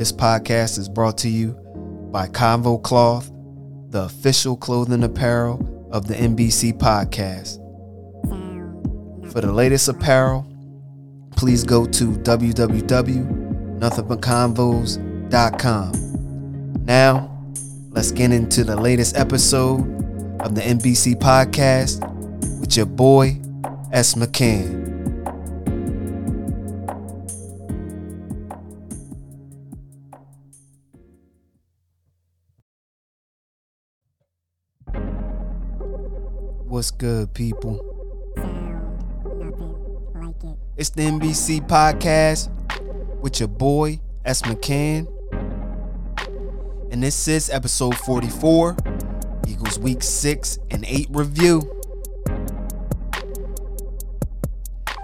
This podcast is brought to you by Convo Cloth, the official clothing apparel of the NBC podcast. For the latest apparel, please go to www.nothingbutconvos.com. Now, let's get into the latest episode of the NBC podcast with your boy, S. McCann. What's good, people? It's the NBC podcast with your boy, S. McCann. And this is episode 44, Eagles Week 6 and 8 review.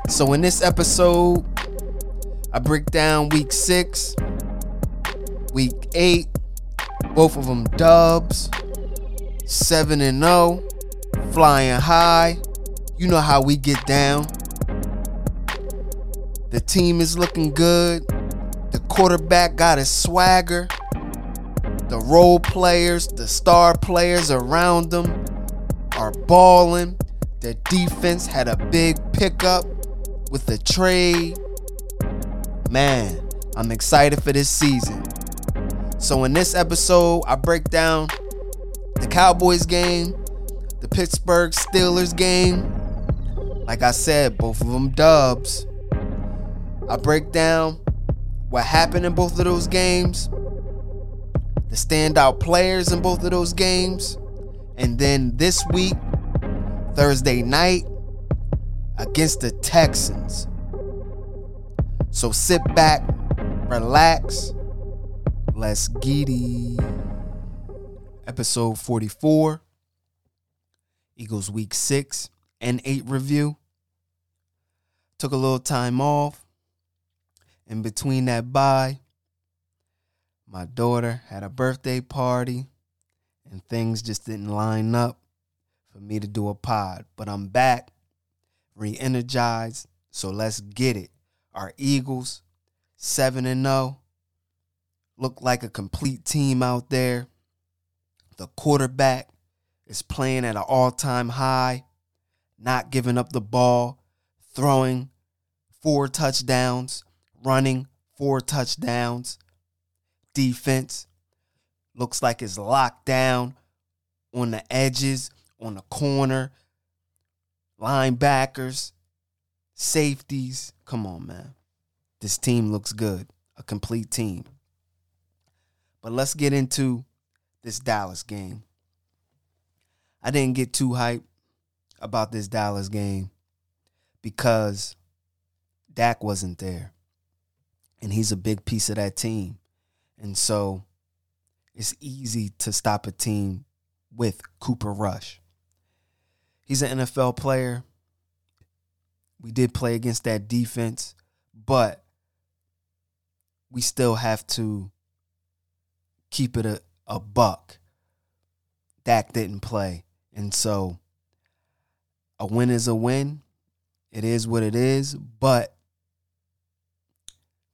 So, in this episode, I break down week 6, week 8, both of them dubs, 7 and 0 flying high. You know how we get down. The team is looking good. The quarterback got his swagger. The role players, the star players around them are balling. The defense had a big pickup with the trade. Man, I'm excited for this season. So, in this episode, I break down the Cowboys game, the Pittsburgh Steelers game. Like I said, both of them dubs. I break down what happened in both of those games, the standout players in both of those games, and then this week, Thursday night, against the Texans. So sit back, relax, let's it. Episode 44. Eagles week six and eight review. Took a little time off. In between that bye, my daughter had a birthday party and things just didn't line up for me to do a pod. But I'm back, re energized. So let's get it. Our Eagles, 7 and 0, look like a complete team out there. The quarterback is playing at an all time high, not giving up the ball, throwing four touchdowns, running four touchdowns. Defense looks like it's locked down on the edges, on the corner, linebackers, safeties. Come on, man. This team looks good, a complete team. But let's get into this Dallas game. I didn't get too hyped about this Dallas game because Dak wasn't there. And he's a big piece of that team. And so it's easy to stop a team with Cooper Rush. He's an NFL player. We did play against that defense, but we still have to keep it a, a buck. Dak didn't play. And so a win is a win. It is what it is. But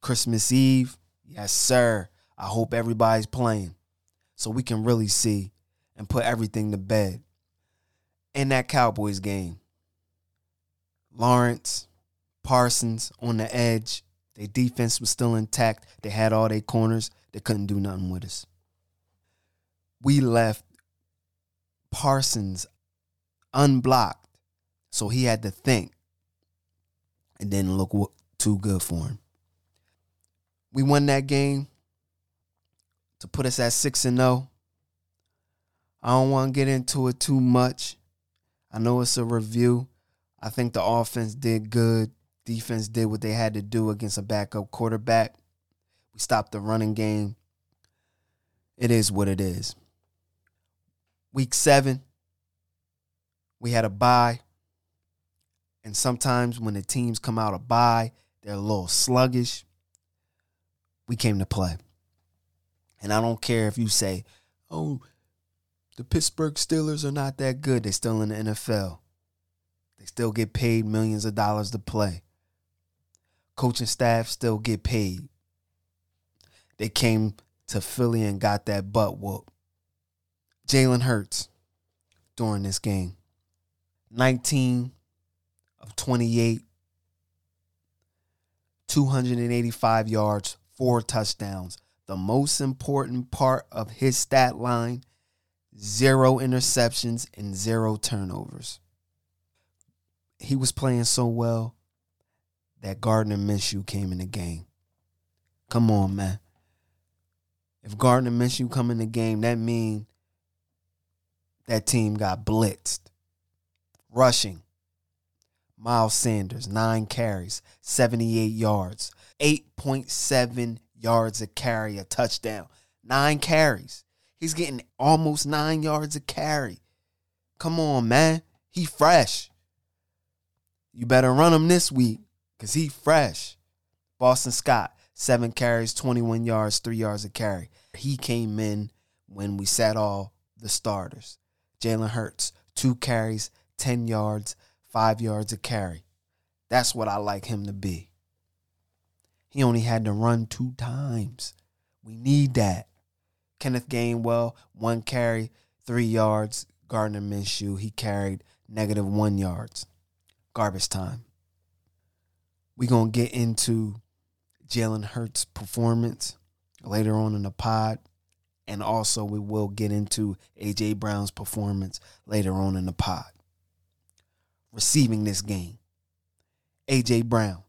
Christmas Eve, yes, sir. I hope everybody's playing so we can really see and put everything to bed. In that Cowboys game, Lawrence, Parsons on the edge. Their defense was still intact. They had all their corners. They couldn't do nothing with us. We left Parsons unblocked. So he had to think. It didn't look too good for him. We won that game to put us at 6 and 0. I don't want to get into it too much. I know it's a review. I think the offense did good. Defense did what they had to do against a backup quarterback. We stopped the running game. It is what it is. Week seven, we had a bye. And sometimes when the teams come out of bye, they're a little sluggish. We came to play. And I don't care if you say, oh, the Pittsburgh Steelers are not that good. They're still in the NFL. They still get paid millions of dollars to play. Coaching staff still get paid. they came to Philly and got that butt whoop. Jalen Hurts during this game. 19 of 28, 285 yards, four touchdowns. The most important part of his stat line zero interceptions and zero turnovers. He was playing so well that Gardner Minshew came in the game. Come on, man. If Gardner Minshew come in the game, that means that team got blitzed. Rushing. Miles Sanders, nine carries, 78 yards, 8.7 yards a carry, a touchdown. Nine carries. He's getting almost nine yards a carry. Come on, man. He fresh. You better run him this week because he fresh. Boston Scott, seven carries, 21 yards, three yards a carry. He came in when we sat all the starters. Jalen Hurts, two carries, 10 yards, five yards a carry. That's what I like him to be. He only had to run two times. We need that. Kenneth Gainwell, one carry, three yards. Gardner Minshew, he carried negative one yards. Garbage time. We're going to get into Jalen Hurts' performance later on in the pod. And also, we will get into A.J. Brown's performance later on in the pod. Receiving this game A.J. Brown,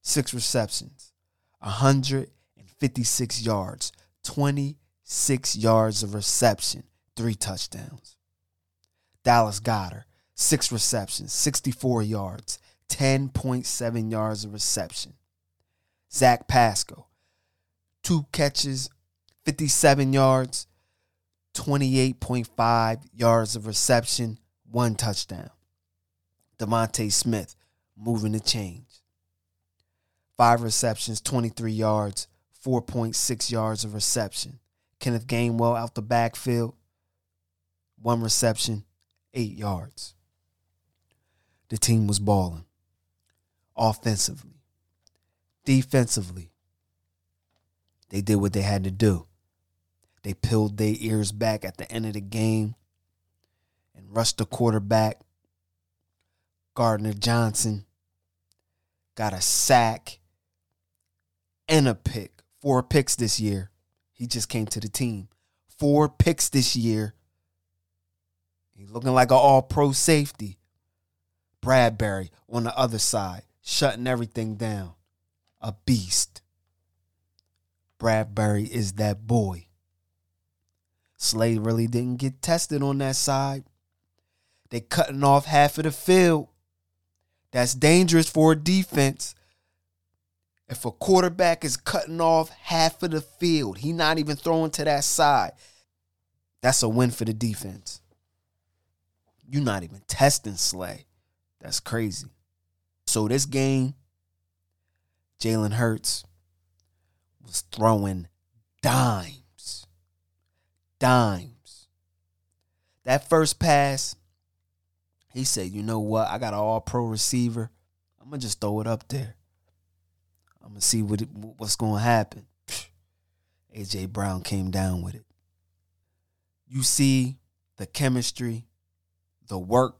six receptions, 156 yards, 26 yards of reception, three touchdowns. Dallas Goedert, six receptions, 64 yards, 10.7 yards of reception. Zach Pascal, two catches, 57 yards, 28.5 yards of reception, one touchdown. DeVonta Smith moving the change. Five receptions, 23 yards, 4.6 yards of reception. Kenneth Gainwell out the backfield, one reception, eight yards. The team was balling offensively, defensively. They did what they had to do. They peeled their ears back at the end of the game and rushed the quarterback. Gardner Johnson got a sack and a pick. Four picks this year. He just came to the team. Four picks this year. He's looking like an all pro safety. Bradberry on the other side, shutting everything down. A beast. Bradberry is that boy. Slay really didn't get tested on that side. They cutting off half of the field. That's dangerous for a defense. If a quarterback is cutting off half of the field, he not even throwing to that side. That's a win for the defense. You're not even testing Slay. That's crazy. So this game, Jalen Hurts was throwing dimes. Dimes. That first pass, he said, you know what? I got an all pro receiver. I'm to just throw it up there. I'm to see what it, what's to happen. AJ Brown came down with it. You see the chemistry, the work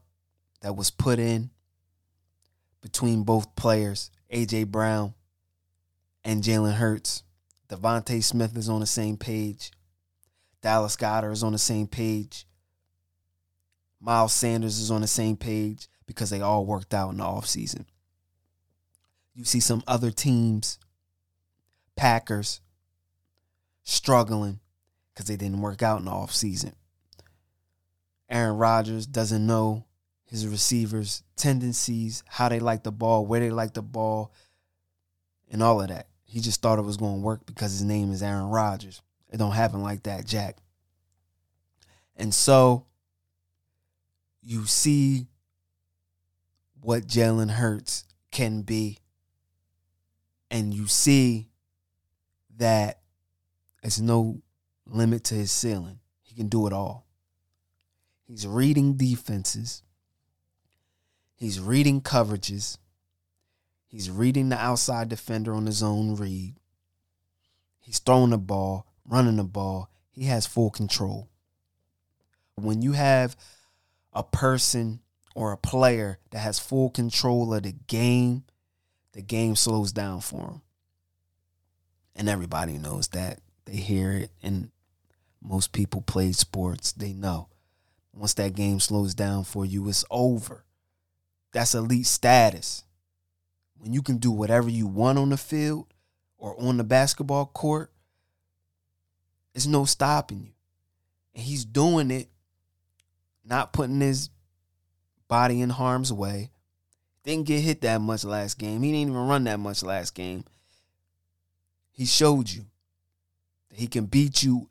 that was put in between both players, AJ Brown and Jalen Hurts. DeVonta Smith is on the same page. Dallas Goedert is on the same page. Miles Sanders is on the same page because they all worked out in the offseason. You see some other teams, Packers, struggling because they didn't work out in the offseason. Aaron Rodgers doesn't know his receivers' tendencies, how they like the ball, where they like the ball, and all of that. He just thought it was going to work because his name is Aaron Rodgers. It don't happen like that, Jack. And so you see what Jalen Hurts can be. And you see that there's no limit to his ceiling. He can do it all. He's reading defenses. He's reading coverages. He's reading the outside defender on his own read. He's throwing the ball, running the ball. He has full control. When you have a person or a player that has full control of the game, the game slows down for him. And everybody knows that. They hear it. And most people play sports, they know. Once that game slows down for you, it's over. That's elite status. When you can do whatever you want on the field or on the basketball court, there's no stopping you. And he's doing it, not putting his body in harm's way. Didn't get hit that much last game. He didn't even run that much last game. He showed you that he can beat you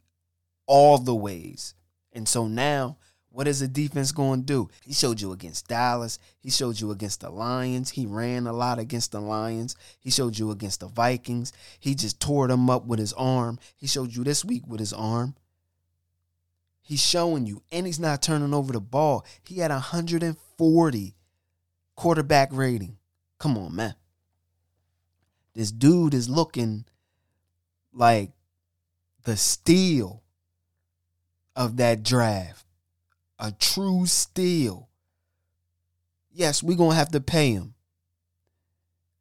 all the ways. And so now, what is the defense going to do? He showed you against Dallas. He showed you against the Lions. He ran a lot against the Lions. He showed you against the Vikings. He just tore them up with his arm. He showed you this week with his arm. He's showing you, and he's not turning over the ball. He had 140 quarterback rating. Come on, man. This dude is looking like the steal of that draft. A true steal. Yes, we're going to have to pay him.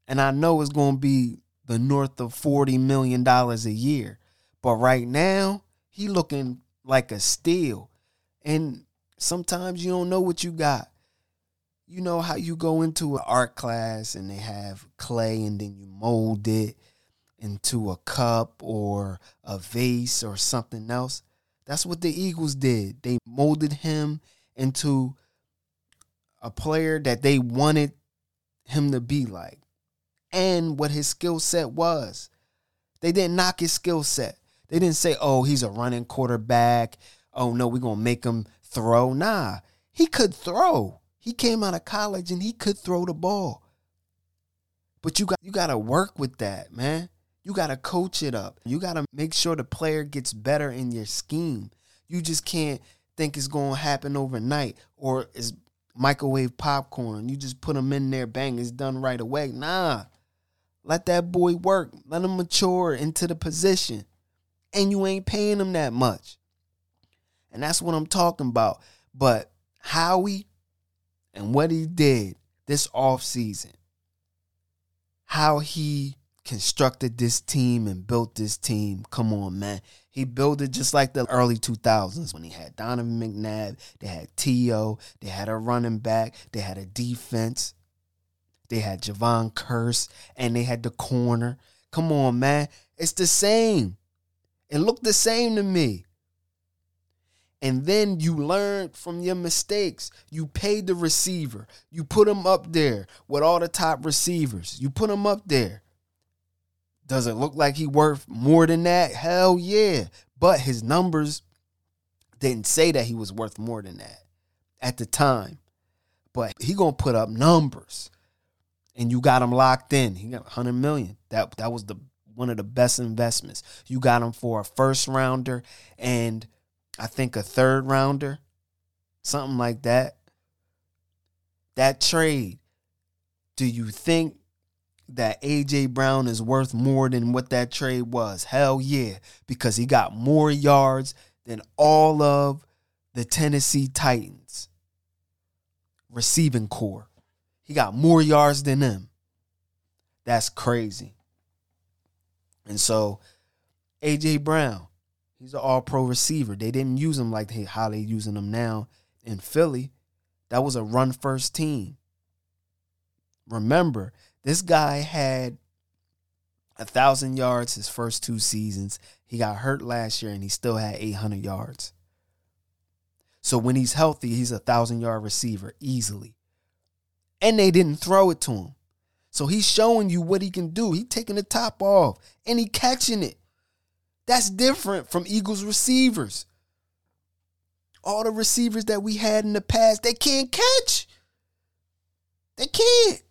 And I know it's going to be the north of $40 million a year. But right now, he looking like a steal. And sometimes you don't know what you got. You know how you go into an art class and they have clay and then you mold it into a cup or a vase or something else. That's what the Eagles did. They molded him into a player that they wanted him to be like and what his skill set was. They didn't knock his skill set. They didn't say, oh, he's a running quarterback. Oh, no, we're going to make him throw. Nah, he could throw. He came out of college and he could throw the ball. But you got you got to work with that, man. You got to coach it up. You got to make sure the player gets better in your scheme. You just can't think it's going to happen overnight or is microwave popcorn. You just put them in there, bang, it's done right away. Nah. Let that boy work. Let him mature into the position. And you ain't paying him that much. And that's what I'm talking about. But Howie and what he did this offseason, how he constructed this team and built this team. Come on, man. He built it just like the early 2000s when he had Donovan McNabb, they had T.O., they had a running back, they had a defense, they had Jevon Kearse, and they had the corner. Come on, man. It's the same. It looked the same to me. And then you learned from your mistakes. You paid the receiver. You put him up there with all the top receivers. You put him up there. Does it look like he worth more than that? Hell yeah. But his numbers didn't say that he was worth more than that at the time. But he gonna put up numbers. And you got him locked in. He got 100 million. That that was the one of the best investments. You got him for a first rounder and I think a third rounder, something like that. That trade, do you think that AJ Brown is worth more than what that trade was. Hell yeah, because he got more yards than all of the Tennessee Titans receiving corps. He got more yards than them. That's crazy. And so AJ Brown, he's an all-pro receiver. They didn't use him like how they using him now in Philly. That was a run first team. Remember, this guy had a thousand yards his first two seasons. He got hurt last year and he still had 800 yards. So when he's healthy, he's a thousand yard receiver easily. And they didn't throw it to him. So he's showing you what he can do. He taking the top off and he catching it. That's different from Eagles receivers. All the receivers that we had in the past, they can't catch. They can't.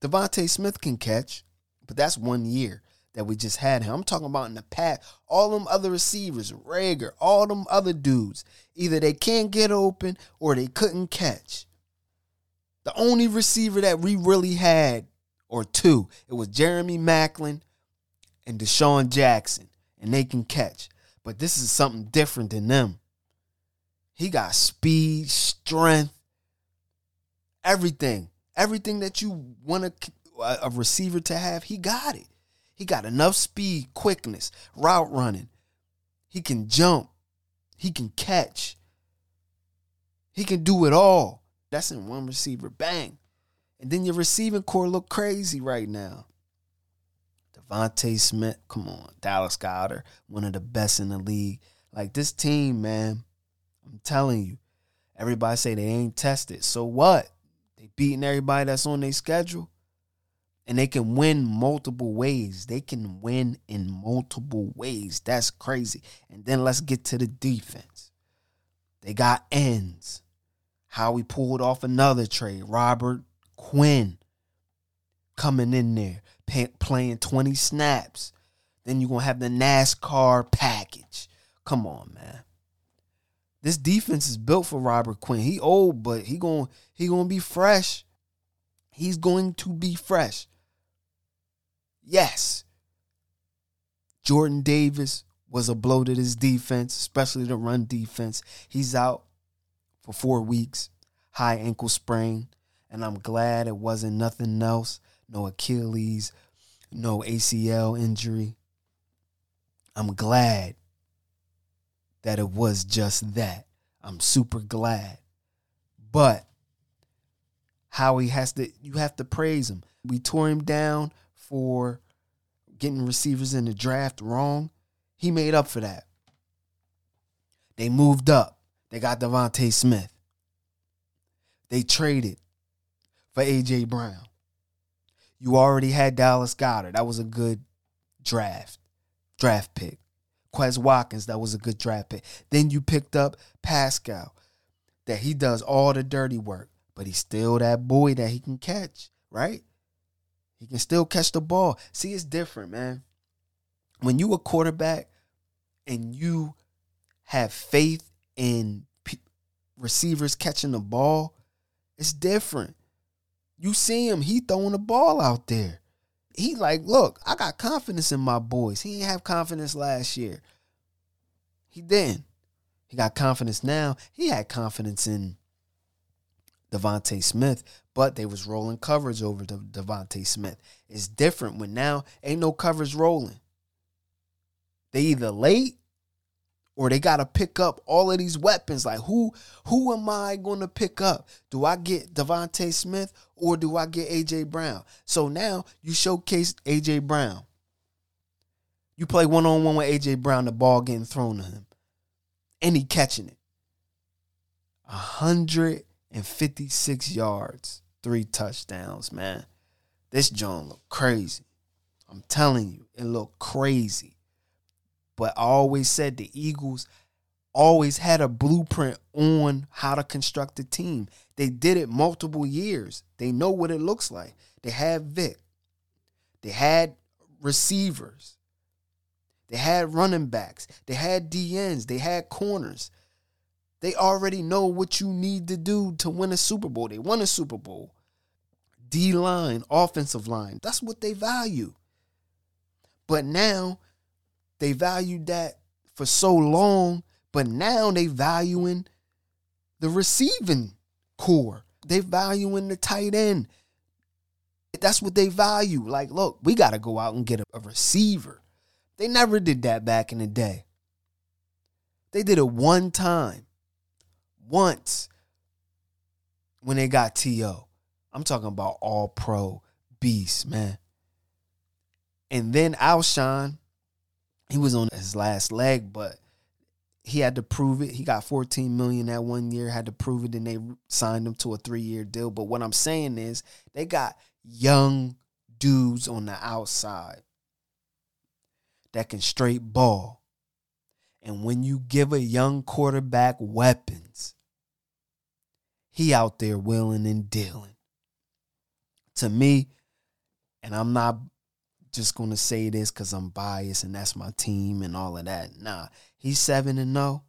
DeVonta Smith can catch, but that's one year that we just had him. I'm talking about in the past. All them other receivers, Rager, all them other dudes, either they can't get open or they couldn't catch. The only receiver that we really had, or two, it was Jeremy Maclin and DeSean Jackson, and they can catch. But this is something different than them. He got speed, strength, everything. Everything that you want a, a receiver to have, he got it. He got enough speed, quickness, route running. He can jump. He can catch. He can do it all. That's in one receiver. Bang. And then your receiving corps look crazy right now. DeVonta Smith, come on. Dallas Goedert, one of the best in the league. Like this team, man, I'm telling you, everybody say they ain't tested. So what? They beating everybody that's on their schedule. And they can win multiple ways. They can win in multiple ways. That's crazy. And then let's get to the defense. They got ends. How we pulled off another trade. Robert Quinn coming in there, pay, playing 20 snaps. Then you're going to have the NASCAR package. Come on, man. This defense is built for Robert Quinn. He old, but he going he going to be fresh. He's going to be fresh. Yes. Jordan Davis was a blow to this defense, especially the run defense. He's out for four weeks, high ankle sprain. And I'm glad it wasn't nothing else no Achilles, no ACL injury. I'm glad that it was just that. I'm super glad. But Howie has to, you have to praise him. We tore him down for getting receivers in the draft wrong. He made up for that. They moved up. They got DeVonta Smith. They traded for AJ Brown. You already had Dallas Goedert. That was a good draft. Draft pick. Quez Watkins, that was a good draft pick. Then you picked up Pascal. That he does all the dirty work, but he's still that boy that he can catch, right? He can still catch the ball. See, it's different, man. When you a quarterback and you have faith in p- receivers catching the ball, it's different. You see him, he throwing the ball out there. He like, look, I got confidence in my boys. He didn't have confidence last year. He didn't. He got confidence now. He had confidence in DeVonta Smith, but they was rolling coverage over to DeVonta Smith. It's different when now ain't no coverage rolling. They either late or they gotta pick up all of these weapons. Like who who am I gonna pick up? Do I get DeVonta Smith or do I get AJ Brown? So now you showcase AJ Brown. You play one on one with AJ Brown, the ball getting thrown to him, and he catching it. A 156 yards, three touchdowns, man. This John look crazy. I'm telling you, it looked crazy. But I always said the Eagles always had a blueprint on how to construct a team. They did it multiple years. They know what it looks like. They had Vick. They had receivers. They had running backs. They had DNs. They had corners. They already know what you need to do to win a Super Bowl. They won a Super Bowl. D line, offensive line. That's what they value. But now they valued that for so long, but now they valuing the receiving corps. They valuing the tight end. That's what they value. Like, look, we got to go out and get a, a receiver. They never did that back in the day. They did it one time. Once when they got T.O. I'm talking about all pro beast, man. And then Alshon, he was on his last leg, but he had to prove it. He got 14 million that one year, had to prove it, and they signed him to a three-year deal. But what I'm saying is they got young dudes on the outside that can straight ball. And when you give a young quarterback weapons, he out there willing and dealing. To me, and I'm not just gonna say this because I'm biased and that's my team and all of that. Nah, he's seven and zero,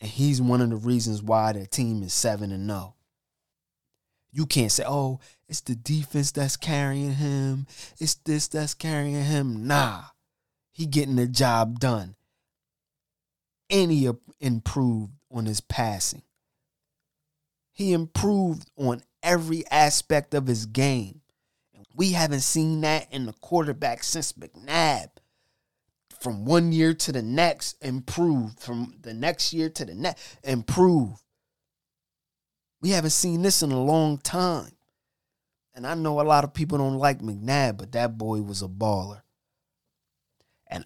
and he's one of the reasons why the team is seven and zero. You can't say, oh, it's the defense that's carrying him. It's this that's carrying him. Nah. He getting the job done. And he improved on his passing. He improved on every aspect of his game. We haven't seen that in the quarterback since McNabb. From one year to the next, improved. From the next year to the next, improve. We haven't seen this in a long time. And I know a lot of people don't like McNabb, but that boy was a baller. And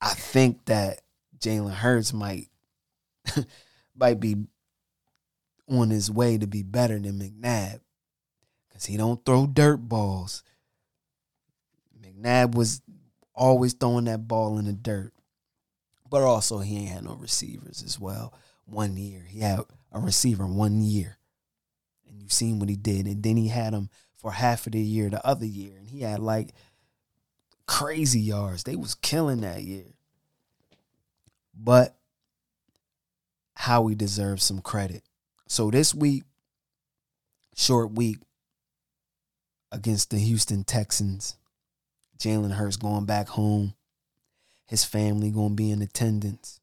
I think that Jalen Hurts might might be on his way to be better than McNabb. He don't throw dirt balls. McNabb was always throwing that ball in the dirt. But also he ain't had no receivers as well. One year. He had a receiver one year. And you've seen what he did. And then he had him for half of the year the other year. And he had like crazy yards. They was killing that year. But Howie deserves some credit. So this week, short week against the Houston Texans. Jalen Hurts going back home. His family going to be in attendance.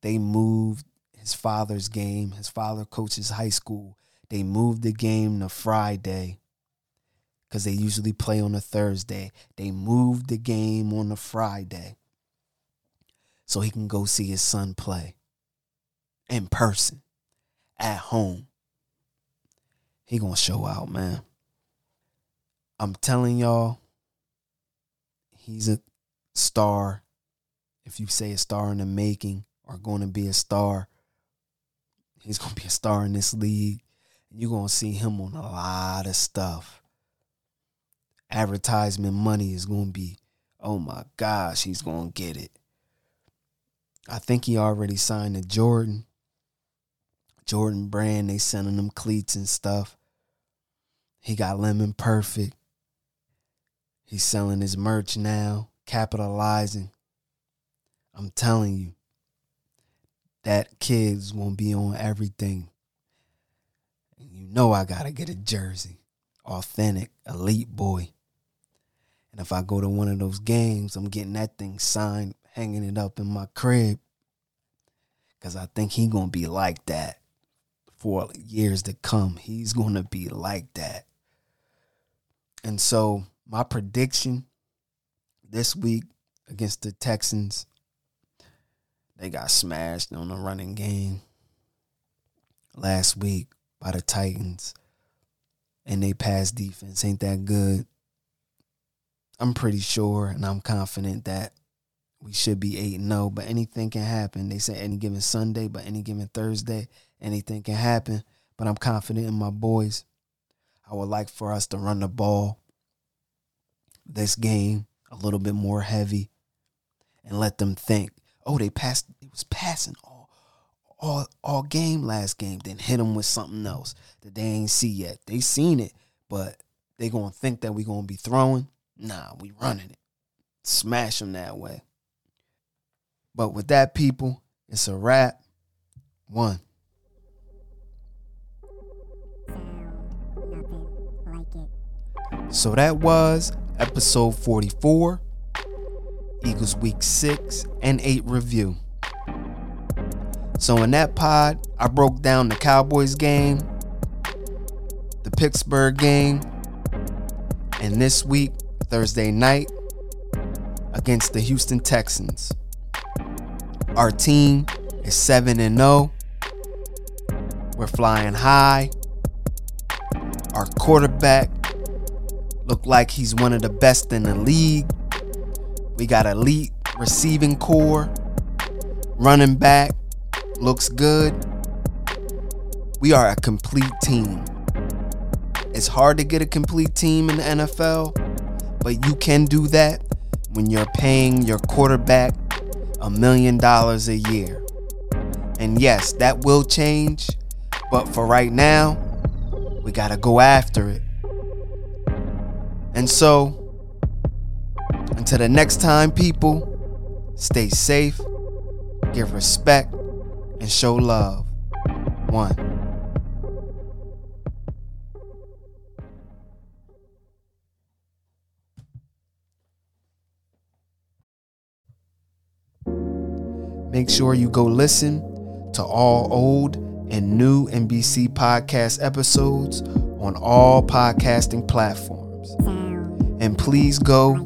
They moved his father's game. His father coaches high school. They moved the game to Friday because they usually play on a Thursday. They moved the game on a Friday so he can go see his son play in person at home. He gonna show out, man. I'm telling y'all, he's a star. If you say a star in the making or going to be a star, he's going to be a star in this league. You're going to see him on a lot of stuff. Advertisement money is going to be, oh my gosh, he's going to get it. I think he already signed to Jordan. Jordan brand, they sending him cleats and stuff. He got Lemon Perfect. He's selling his merch now, capitalizing. I'm telling you, that kid's gonna be on everything. And you know I gotta get a jersey. Authentic, elite boy. And if I go to one of those games, I'm getting that thing signed, hanging it up in my crib. Cause I think he gonna be like that for years to come. He's gonna be like that. And so my prediction this week against the Texans, they got smashed on the running game last week by the Titans. And they pass defense ain't that good. I'm pretty sure and I'm confident that we should be 8 0, but anything can happen. They say any given Sunday, but any given Thursday, anything can happen. But I'm confident in my boys. I would like for us to run the ball this game a little bit more heavy and let them think, oh, they passed, it was passing all, all, all game last game. Then hit them with something else that they ain't see yet. They seen it, but they gonna think that we gonna be throwing. Nah, we running it. Smash them that way. But with that, people, it's a wrap. One. So that was episode 44, Eagles Week 6 and 8 review. So, in that pod, I broke down the Cowboys game, the Pittsburgh game, and this week, Thursday night, against the Houston Texans. Our team is 7 and 0. We're flying high. Our quarterback Look like he's one of the best in the league. We got elite receiving corps. Running back looks good. We are a complete team. It's hard to get a complete team in the NFL, but you can do that when you're paying your quarterback a million dollars a year. And yes, that will change, but for right now, we got to go after it. And so, until the next time, people, stay safe, give respect, and show love. One. Make sure you go listen to all old and new NBC podcast episodes on all podcasting platforms. And please go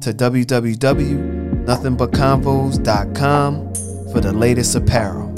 to www.nothingbutconvos.com for the latest apparel.